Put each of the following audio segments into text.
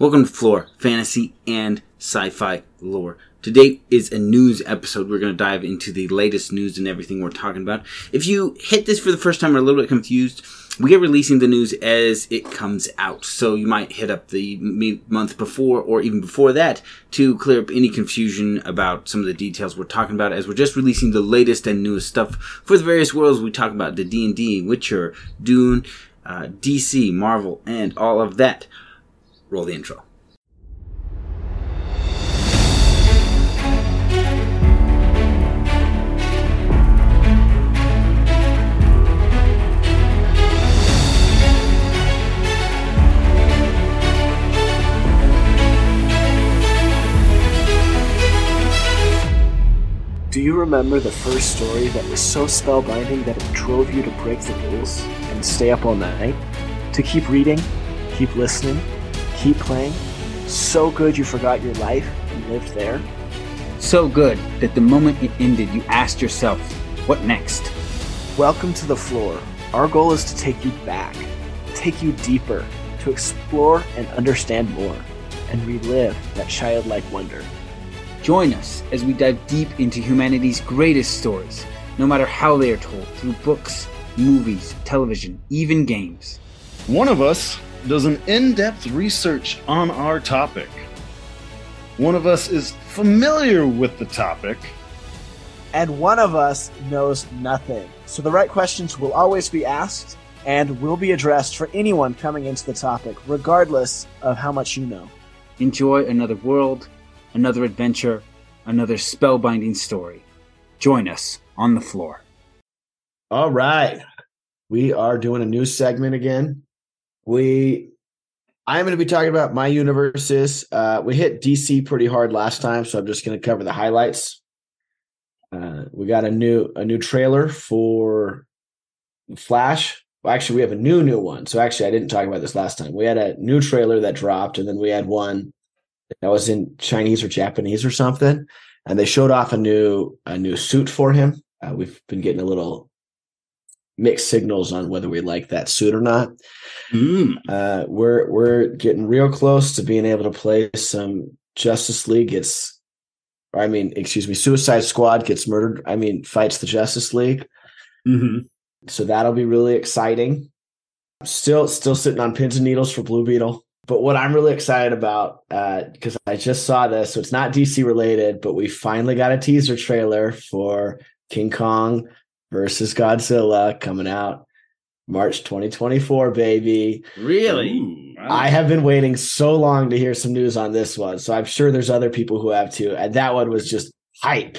Welcome to Flore, Fantasy and Sci-Fi Lore. Today is a news episode. We're going to dive into the latest news and everything we're talking about. If you hit this for the first time or a little bit confused, we are releasing the news as it comes out. So you might hit up the month before or even before that to clear up any confusion about some of the details we're talking about as we're just releasing the latest and newest stuff for the various worlds we talk about. The D&D, Witcher, Dune, uh, DC, Marvel, and all of that. Roll the intro. Do you remember the first story that was so spellbinding that it drove you to break the rules and stay up all night? To keep reading, keep listening, keep playing? So good you forgot your life and lived there? So good that the moment it ended, you asked yourself, what next? Welcome to the floor. Our goal is to take you back, take you deeper, to explore and understand more, and relive that childlike wonder. Join us as we dive deep into humanity's greatest stories, no matter how they are told through books, movies, television, even games. One of us does an in depth research on our topic. One of us is familiar with the topic. And one of us knows nothing. So the right questions will always be asked and will be addressed for anyone coming into the topic, regardless of how much you know. Enjoy another world, another adventure, another spellbinding story. Join us on the floor. All right. We are doing a new segment again. We I'm going to be talking about my universes. Uh, we hit DC pretty hard last time, so I'm just going to cover the highlights. Uh, we got a new a new trailer for Flash. Well, actually, we have a new new one. So actually, I didn't talk about this last time. We had a new trailer that dropped, and then we had one that was in Chinese or Japanese or something, and they showed off a new a new suit for him. Uh, we've been getting a little mixed signals on whether we like that suit or not. Mm. Uh, we're we're getting real close to being able to play some Justice League gets. I mean, excuse me, Suicide Squad gets murdered. I mean, fights the Justice League. Mm-hmm. So that'll be really exciting. Still, still sitting on pins and needles for Blue Beetle. But what I'm really excited about, because I just saw this, so it's not DC related, but we finally got a teaser trailer for King Kong versus Godzilla coming out March 2024, baby. Really? I have been waiting so long to hear some news on this one. So I'm sure there's other people who have too. And that one was just hype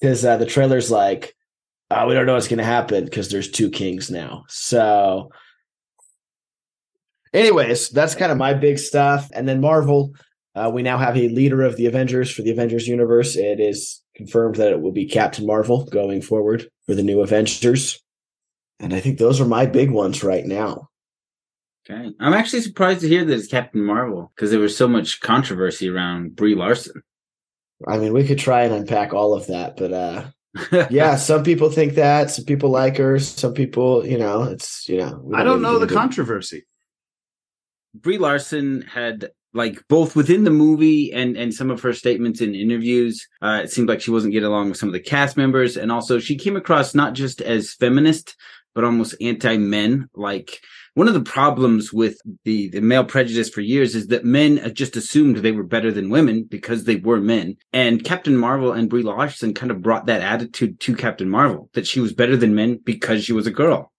because uh, the trailer's like, uh, we don't know what's going to happen because there's two kings now. So, anyways, that's kind of my big stuff. And then Marvel, uh, we now have a leader of the Avengers for the Avengers universe. It is confirmed that it will be Captain Marvel going forward for the new Avengers. And I think those are my big ones right now. Okay. I'm actually surprised to hear that it's Captain Marvel because there was so much controversy around Brie Larson. I mean, we could try and unpack all of that, but uh yeah, some people think that, some people like her, some people, you know, it's you know, I don't know the into- controversy. Brie Larson had like both within the movie and and some of her statements in interviews uh it seemed like she wasn't getting along with some of the cast members. And also she came across not just as feminist but almost anti-men. Like one of the problems with the the male prejudice for years is that men uh, just assumed they were better than women because they were men. And Captain Marvel and Brie Larson kind of brought that attitude to Captain Marvel that she was better than men because she was a girl.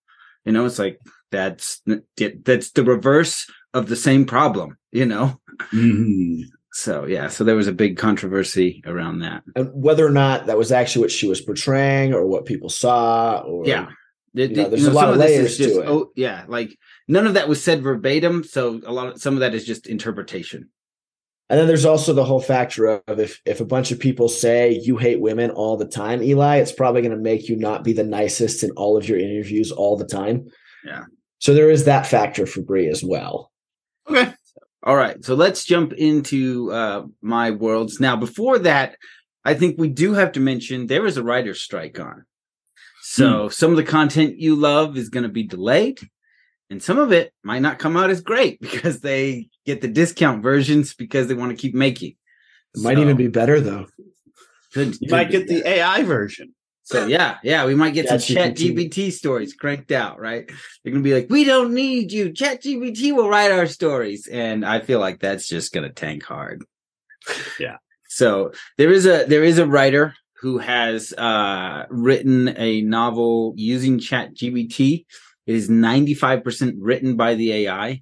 You know it's like that's that's the reverse of the same problem you know mm-hmm. so yeah so there was a big controversy around that and whether or not that was actually what she was portraying or what people saw or yeah The- You know, there's you a lot of this is layers to it. oh yeah like none of that was said verbatim so a lot of some of that is just interpretation And then there's also the whole factor of if if a bunch of people say you hate women all the time, Eli, it's probably going to make you not be the nicest in all of your interviews all the time. Yeah. So there is that factor for Brie as well. Okay. All right. So let's jump into uh, my worlds. Now, before that, I think we do have to mention there is a writer's strike on. So some of the content you love is going to be delayed. and some of it might not come out as great because they get the discount versions because they want to keep making. It might even be better though. could- You could might be. get the AI version. So yeah, yeah, we might get some Chat ChatGPT. GPT stories cranked out, right? They're gonna be like, "We don't need you. Chat GPT will write our stories," and I feel like that's just gonna tank hard. Yeah. So there is a there is a writer who has uh, written a novel using Chat GPT. It is ninety five percent written by the AI.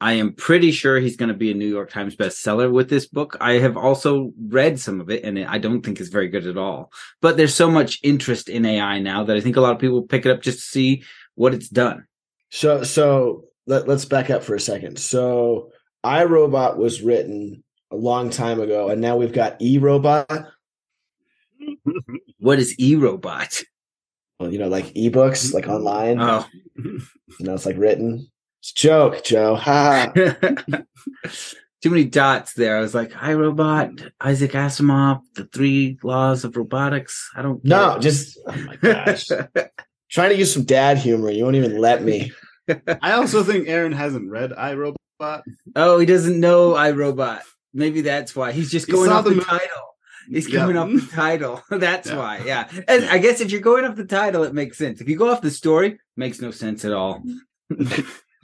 I am pretty sure he's going to be a New York Times bestseller with this book. I have also read some of it, and I don't think it's very good at all but there's so much interest in AI now that I think a lot of people pick it up just to see what it's done. So so let, let's back up for a second. So iRobot was written a long time ago, and now we've got eRobot. What is eRobot? Well, you know, like ebooks, like online. Oh, You know, it's like written. It's a joke, Joe. Ha. too many dots there. I was like, iRobot, Isaac Asimov, the three laws of robotics. I don't. no, get just oh my gosh. Trying to use some dad humor. You won't even let me. I also think Aaron hasn't read iRobot. oh, he doesn't know iRobot. Maybe that's why he's just going saw off the the, title. He's Yeah. coming off the title. That's Yeah. why. Yeah. And I guess if you're going off the title, it makes sense. If you go off the story, makes no sense at all.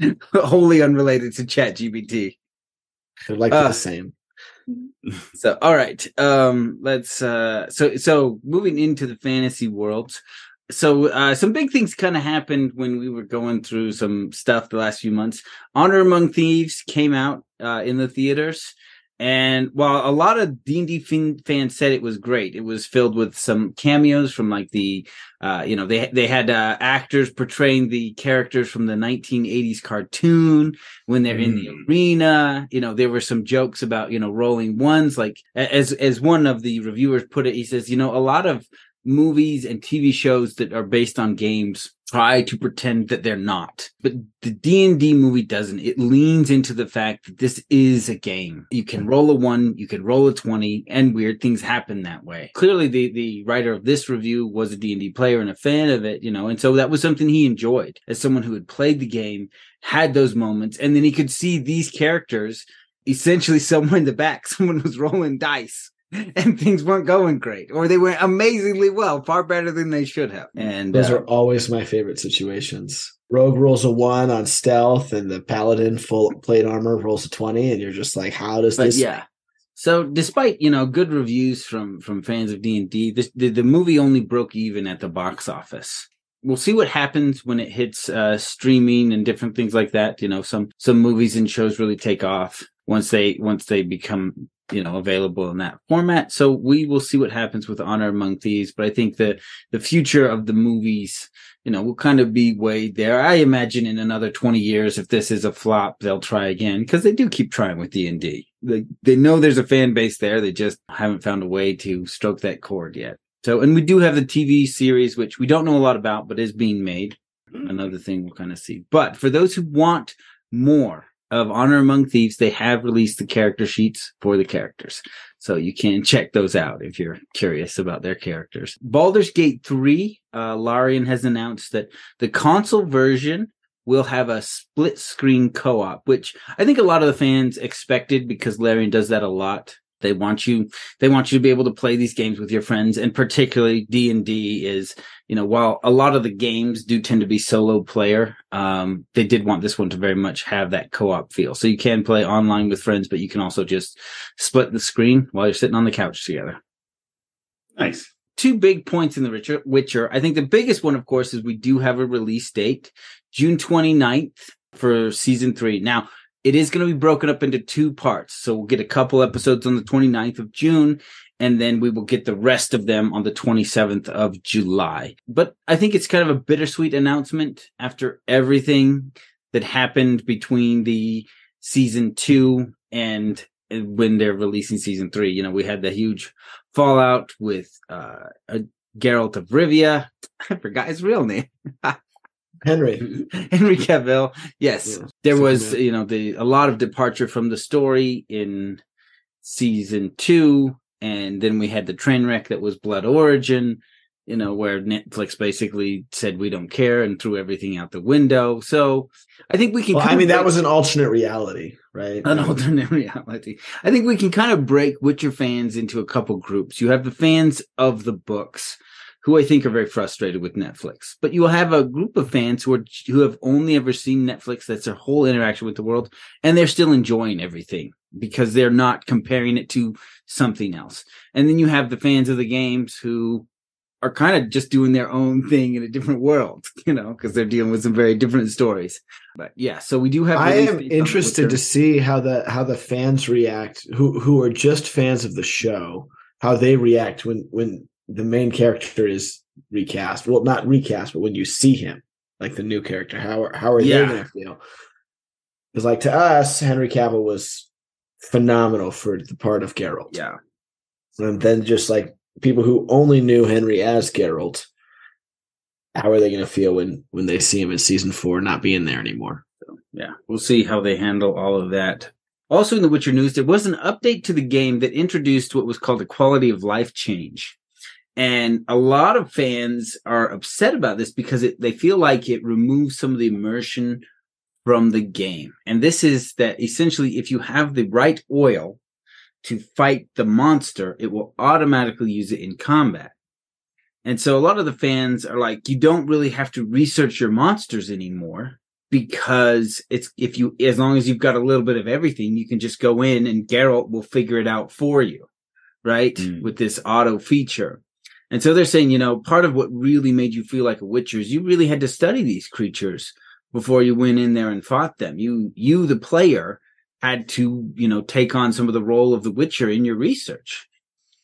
Wholly unrelated to Chat GPT. They're like Uh, the same. So all right. Um let's uh so so moving into the fantasy world. So uh some big things kind of happened when we were going through some stuff the last few months. Honor Among Thieves came out uh in the theaters. And while a lot of D&D fans said it was great, it was filled with some cameos from like the, uh, you know, they they had uh, actors portraying the characters from the 1980s cartoon when they're in the arena. You know, there were some jokes about you know rolling ones. Like as as one of the reviewers put it, he says, you know, a lot of movies and TV shows that are based on games try to pretend that they're not. But the D&D movie doesn't. It leans into the fact that this is a game. You can roll a 1, you can roll a 20 and weird things happen that way. Clearly the the writer of this review was a D&D player and a fan of it, you know, and so that was something he enjoyed as someone who had played the game, had those moments and then he could see these characters essentially somewhere in the back someone was rolling dice and things weren't going great or they went amazingly well far better than they should have and Those uh, are always my favorite situations. Rogue rolls a one on stealth, and the paladin full plate armor rolls a twenty, and you're just like, "How does this?" yeah so despite you know good reviews from from fans of d&d this, the, the movie only broke even at the box office we'll see what happens when it hits uh streaming and different things like that you know some some movies and shows really take off once they once they become you know available in that format. So we will see what happens with honor among thieves but i think the the future of the movies you know will kind of be way there. I imagine in another 20 years if this is a flop they'll try again because they do keep trying with d&d they, they know there's a fan base there they just haven't found a way to stroke that chord yet. So and we do have the tv series which we don't know a lot about but is being made. Hmm. Another thing we'll kind of see. But for those who want more of honor among thieves they have released the character sheets for the characters. So you can check those out if you're curious about their characters. Baldur's Gate 3 uh Larian has announced that the console version will have a split screen co-op which I think a lot of the fans expected because Larian does that a lot they want you they want you to be able to play these games with your friends and particularly D&D is you know while a lot of the games do tend to be solo player um they did want this one to very much have that co-op feel so you can play online with friends but you can also just split the screen while you're sitting on the couch together Nice. two big points in the Witcher. Witcher. I think the biggest one, of course, is we do have a release date, June 29th for season three. Now, it is going to be broken up into two parts. So we'll get a couple episodes on the 29th of June, and then we will get the rest of them on the 27th of July. But I think it's kind of a bittersweet announcement after everything that happened between the season two and when they're releasing season three. You know, we had the huge fallout with uh Geralt of Rivia. I forgot his real name. Henry. Henry Cavill. Yes, Yeah, there was you know the a lot of departure from the story in season two, and then we had the train wreck that was Blood Origin. you know, where Netflix basically said we don't care and threw everything out the window. So I think we can. Well, I mean, that was an alternate reality, right? an alternate reality. I think we can kind of break Witcher fans into a couple groups. You have the fans of the books, who I think are very frustrated with Netflix, but you will have a group of fans who are who have only ever seen Netflix. That's their whole interaction with the world, and they're still enjoying everything because they're not comparing it to something else. And then you have the fans of the games who are kind of just doing their own thing in a different world, you know, because they're dealing with some very different stories. But yeah, so we do have. I am interested to see how the how the fans react who who are just fans of the show, how they react when when the main character is recast. Well, not recast, but when you see him, like the new character, how are how are Yeah. they going to feel? Because like to us, Henry Cavill was phenomenal for the part of Geralt. Yeah. And then just like people who only knew Henry as Geralt, how are they going to feel when when they see him in season four not being there anymore? yeah, we'll see how they handle all of that. Also, in the Witcher news, there was an update to the game that introduced what was called a quality of life change. And a lot of fans are upset about this because it, they feel like it removes some of the immersion from the game. And this is that essentially, if you have the right oil to fight the monster, it will automatically use it in combat. And so a lot of the fans are like, you don't really have to research your monsters anymore because it's if you as long as you've got a little bit of everything, you can just go in and Geralt will figure it out for you, right? Mm. With this auto feature. And so they're saying, you know, part of what really made you feel like a Witcher is you really had to study these creatures before you went in there and fought them. You you the player had to, you know, take on some of the role of the Witcher in your research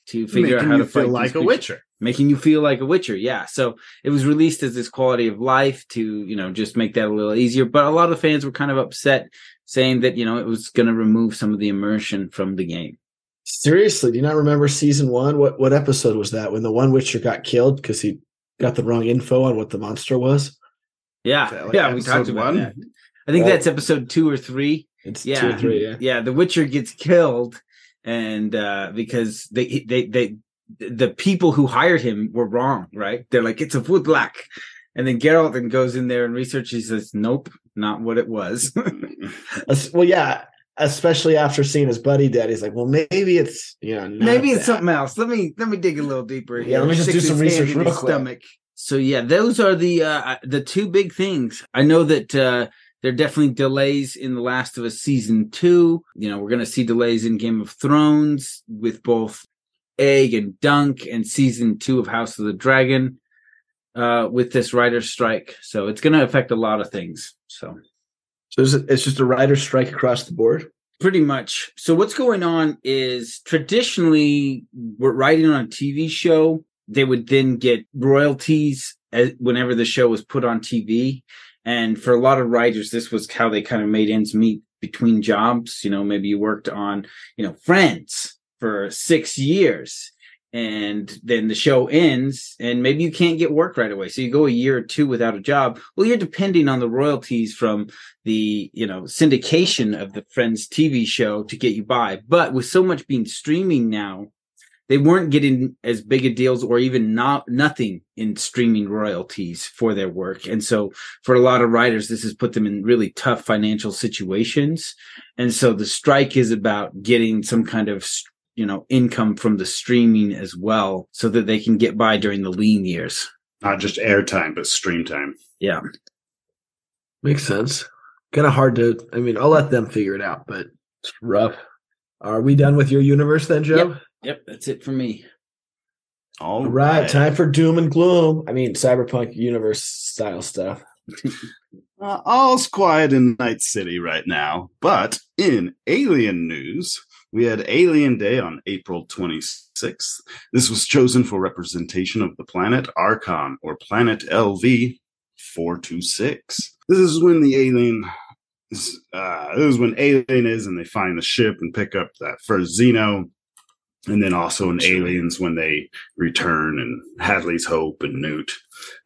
to figure Making out how to fight feel like a creatures Witcher. making you feel like a witcher yeah so it was released as this quality of life to you know just make that a little easier but a lot of fans were kind of upset saying that you know it was going to remove some of the immersion from the game Seriously, do you not remember season one? What what episode was that when the one Witcher got killed because he got the wrong info on what the monster was? yeah that like yeah we talked about one? that i think Well- that's episode two or three It's yeah two or three. Yeah. yeah the witcher gets killed and uh because they they they the people who hired him were wrong right they're like it's a foot black and then Geralt then goes in there and researches says nope not what it was Well, yeah. Especially after seeing his buddy dead, he's like, "Well, maybe it's you know, Maybe it's that. something else. Let me let me dig a little deeper. Yeah, let me just Stick do some research real quick. Stomach. So yeah, those are the uh the two big things. I know that uh there are definitely delays in The Last of Us season two. You know, we're gonna see delays in Game of Thrones with both Egg and Dunk and season two of House of the Dragon uh with this writer's strike. So it's gonna affect a lot of things. So So it's just a writer's strike across the board. Pretty much. So what's going on is traditionally we're writing on a TV show. They would then get royalties as, whenever the show was put on TV. And for a lot of writers, this was how they kind of made ends meet between jobs. You know, maybe you worked on, you know, Friends for six years and then the show ends and maybe you can't get work right away. So you go a year or two without a job. Well, you're depending on the royalties from the you know syndication of the Friends TV show to get you by. But with so much being streaming now, they weren't getting as big a deals or even not nothing in streaming royalties for their work. And so for a lot of writers, this has put them in really tough financial situations. And so the strike is about getting some kind of you know income from the streaming as well so that they can get by during the lean years. Not just airtime, but stream time. Yeah. Makes sense. Kind of hard to. I mean, I'll let them figure it out, but it's rough. Are we done with your universe then, Joe? Yep, that's it for me. All All right, time for doom and gloom. I mean, cyberpunk universe style stuff. Uh, all's quiet in Night City right now, but in alien news, we had Alien Day on April 26th. This was chosen for representation of the planet Acheron or planet LV 426. This is when the alien is, uh, this is when Alien is and they find the ship and pick up that first Xeno. And then also in Aliens when they return and Hadley's Hope and Newt.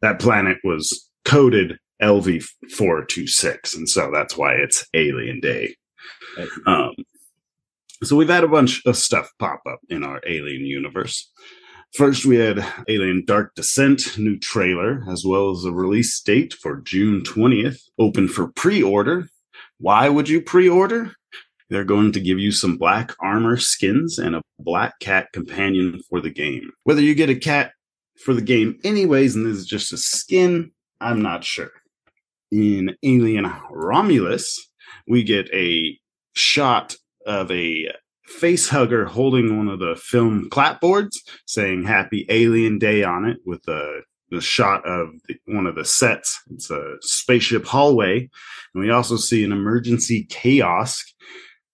That planet was coded LV four two six, and so that's why it's Alien Day. Um, so we've had a bunch of stuff pop up in our Alien universe. First, we had Alien Dark Descent, new trailer, as well as a release date for June 20th, open for pre order. Why would you pre order? They're going to give you some black armor skins and a black cat companion for the game. Whether you get a cat for the game anyways, and this is just a skin, I'm not sure. In Alien Romulus, we get a shot of a face hugger holding one of the film clapboards saying happy alien day on it with a the shot of the, one of the sets. It's a spaceship hallway. And we also see an emergency kiosk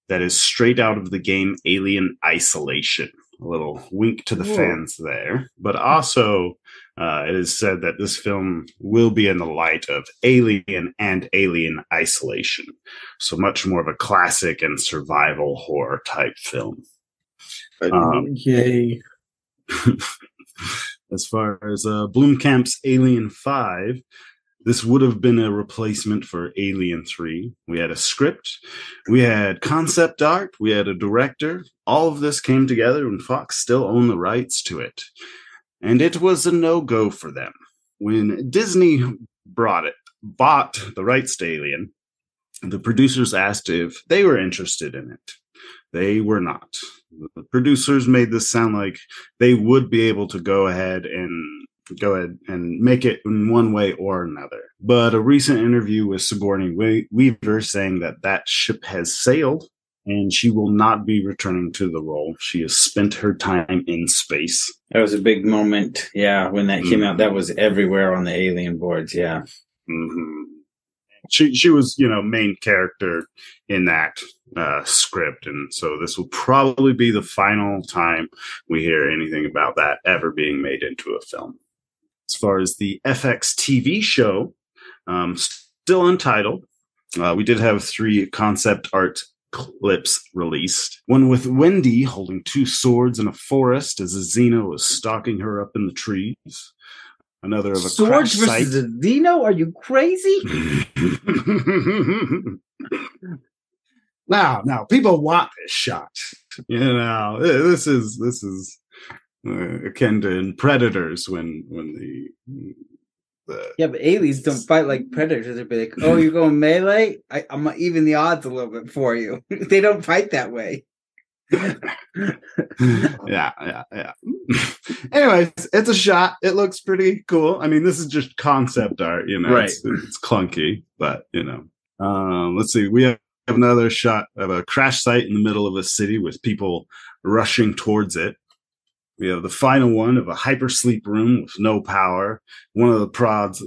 that is straight out of the game Alien Isolation. A little wink to the Whoa. fans there. But also, uh, it is said that this film will be in the light of Alien and Alien Isolation. So much more of a classic and survival horror type film. Um, Yay. as far as uh, Blomkamp's Alien 5, this would have been a replacement for Alien 3. We had a script, we had concept art, we had a director. All of this came together, and Fox still owned the rights to it. And it was a no go for them. When Disney brought it, bought the rights to Alien, the producers asked if they were interested in it. They were not. The producers made this sound like they would be able to go ahead and go ahead and make it in one way or another. But a recent interview with Sigourney Weaver saying that that ship has sailed and she will not be returning to the role. She has spent her time in space. That was a big moment. Yeah, when that came Mm. out, that was everywhere on the alien boards. Yeah. hmm She she was you know main character in that uh, script, and so this will probably be the final time we hear anything about that ever being made into a film. As far as the FX TV show, um, still untitled. Uh, we did have three concept art clips released. One with Wendy holding two swords in a forest as a Xeno is stalking her up in the trees. Another of a Swords crash versus site. a Xeno? Are you crazy? now, now, people want this shot. You know, this is this is uh, akin to in Predators when when the the Yeah, but aliens don't fight like predators. They'd be like, "Oh, you're going melee? I, I'm gonna even the odds a little bit for you." they don't fight that way. yeah, yeah, yeah. Anyways, it's a shot. It looks pretty cool. I mean, this is just concept art, you know. Right. It's, it's clunky, but you know. Um, let's see. We have another shot of a crash site in the middle of a city with people rushing towards it. We have the final one of a hypersleep room with no power. One of the prods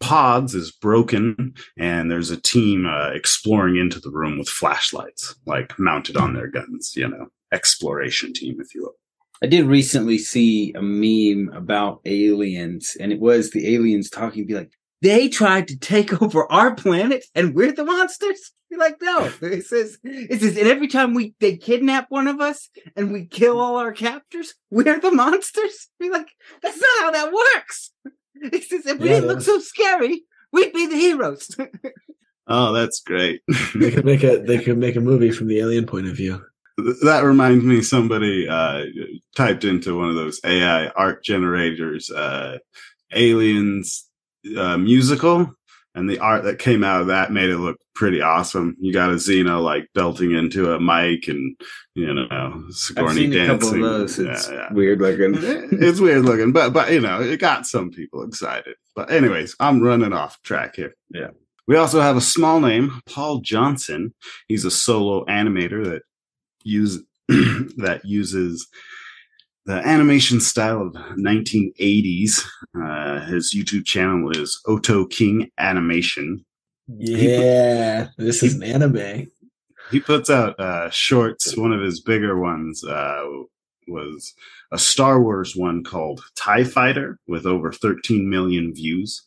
pods is broken and there's a team uh, exploring into the room with flashlights like mounted on their guns you know exploration team if you will I did recently see a meme about aliens, and it was the aliens talking, be like, they tried to take over our planet and we're the monsters. Be like, no. It says, it says, and every time we they kidnap one of us and we kill all our captors, we're the monsters. Be like, that's not how that works. It says, if we Yeah, didn't look so scary, we'd be the heroes. oh that's great They could make a they could make a movie from the alien point of view. that reminds me somebody uh, typed into one of those ai art generators uh, aliens uh, musical and the art that came out of that made it look pretty awesome you got a xeno like belting into a mic and you know Sigourney seen a couple of dancing. It's Yeah, yeah. weird looking. it's weird looking, but but you know, it got some people excited. But anyways, I'm running off track here. Yeah. We also have a small name, Paul Johnson. He's a solo animator that use that uses the animation style of 1980s. Uh, his YouTube channel is OtaKing Animation. Yeah, this is an anime. He puts out uh, shorts. One of his bigger ones uh, was a Star Wars one called TIE Fighter with over 13 million views.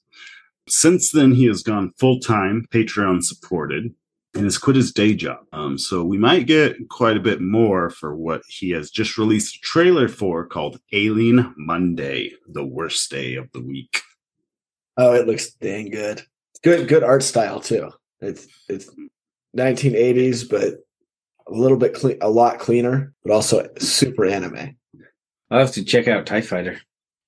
Since then, he has gone full time, Patreon supported, and has quit his day job. Um, so we might get quite a bit more for what he has just released a trailer for called Alien Monday, the worst day of the week. Oh, it looks dang good. Good good art style too. It's it's 1980s, but a little bit clean, a lot cleaner, but also super anime. I'll have to check out Tie Fighter.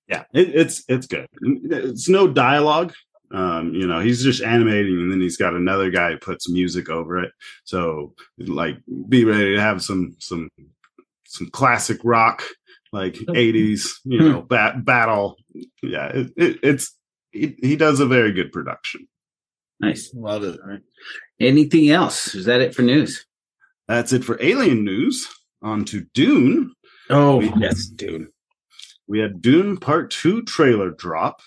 Yeah, it, it's it's good. It's no dialogue. Um, you know, he's just animating, and then he's got another guy who puts music over it. So, like, be ready to have some some some classic rock, like '80s, you know, bat, battle. Yeah, it, it, it's he, he does a very good production. Nice. Love it. Anything else? Is that it for news? That's it for Alien news. On to Dune. Oh, We- yes, dune We had Dune Part 2 trailer drop.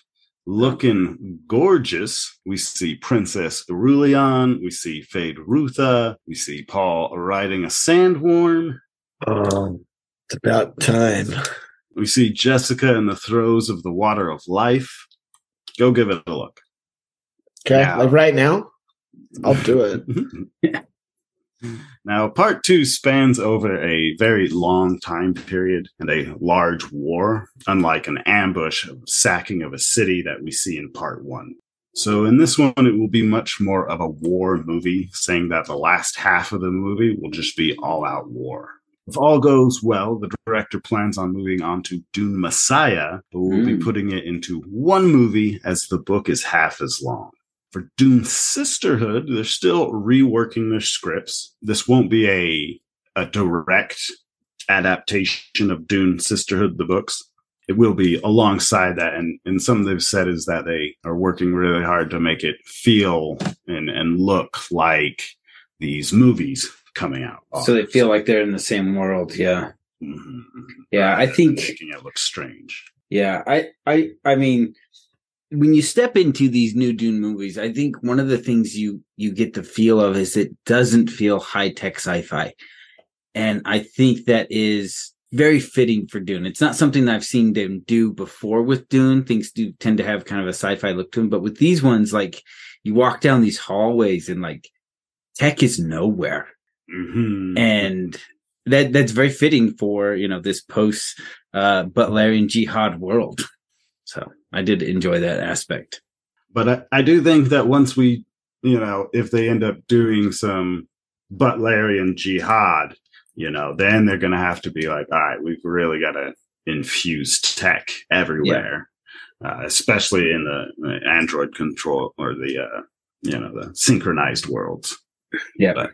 Looking gorgeous. We see Princess Irulan. We see Feyd-Rautha. We see Paul riding a sandworm. Um, it's about time. We see Jessica in the throes of the water of life. Go give it a look. Okay, Yeah. like right now, I'll do it. Now, part two spans over a very long time period and a large war, unlike an ambush of sacking of a city that we see in part one. So, in this one, it will be much more of a war movie, saying that the last half of the movie will just be all out war. If all goes well, the director plans on moving on to Dune Messiah, but we'll be Mm. putting it into one movie as the book is half as long. For Dune Sisterhood, they're still reworking their scripts. This won't be a a direct adaptation of Dune Sisterhood, the books. It will be alongside that, and and something they've said is that they are working really hard to make it feel and and look like these movies coming out. So they feel like they're in the same world. Yeah. Mhm. Yeah, I think- making it look strange. Yeah, I, I, I mean, when you step into these new Dune movies, I think one of the things you you get the feel of is it doesn't feel high tech sci-fi, and I think that is very fitting for Dune. It's not something that I've seen them do before with Dune. Things do tend to have kind of a sci-fi look to them, but with these ones, like you walk down these hallways and like tech is nowhere Mhm. and that that's very fitting for you know this post uh butlerian jihad world so i did enjoy that aspect. But I, I do think that once we, you know, if they end up doing some Butlerian jihad, you know, then they're going to have to be like, all right, we've really got to infuse tech everywhere, uh, especially in the Android control or the, uh, you know, the synchronized worlds. yeah. But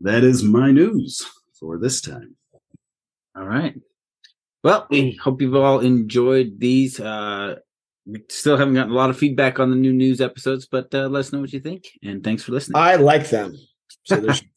that is my news for this time. all right well we hope you've all enjoyed these uh we still haven't gotten a lot of feedback on the new news episodes but uh let us know what you think and thanks for listening I like them. So there's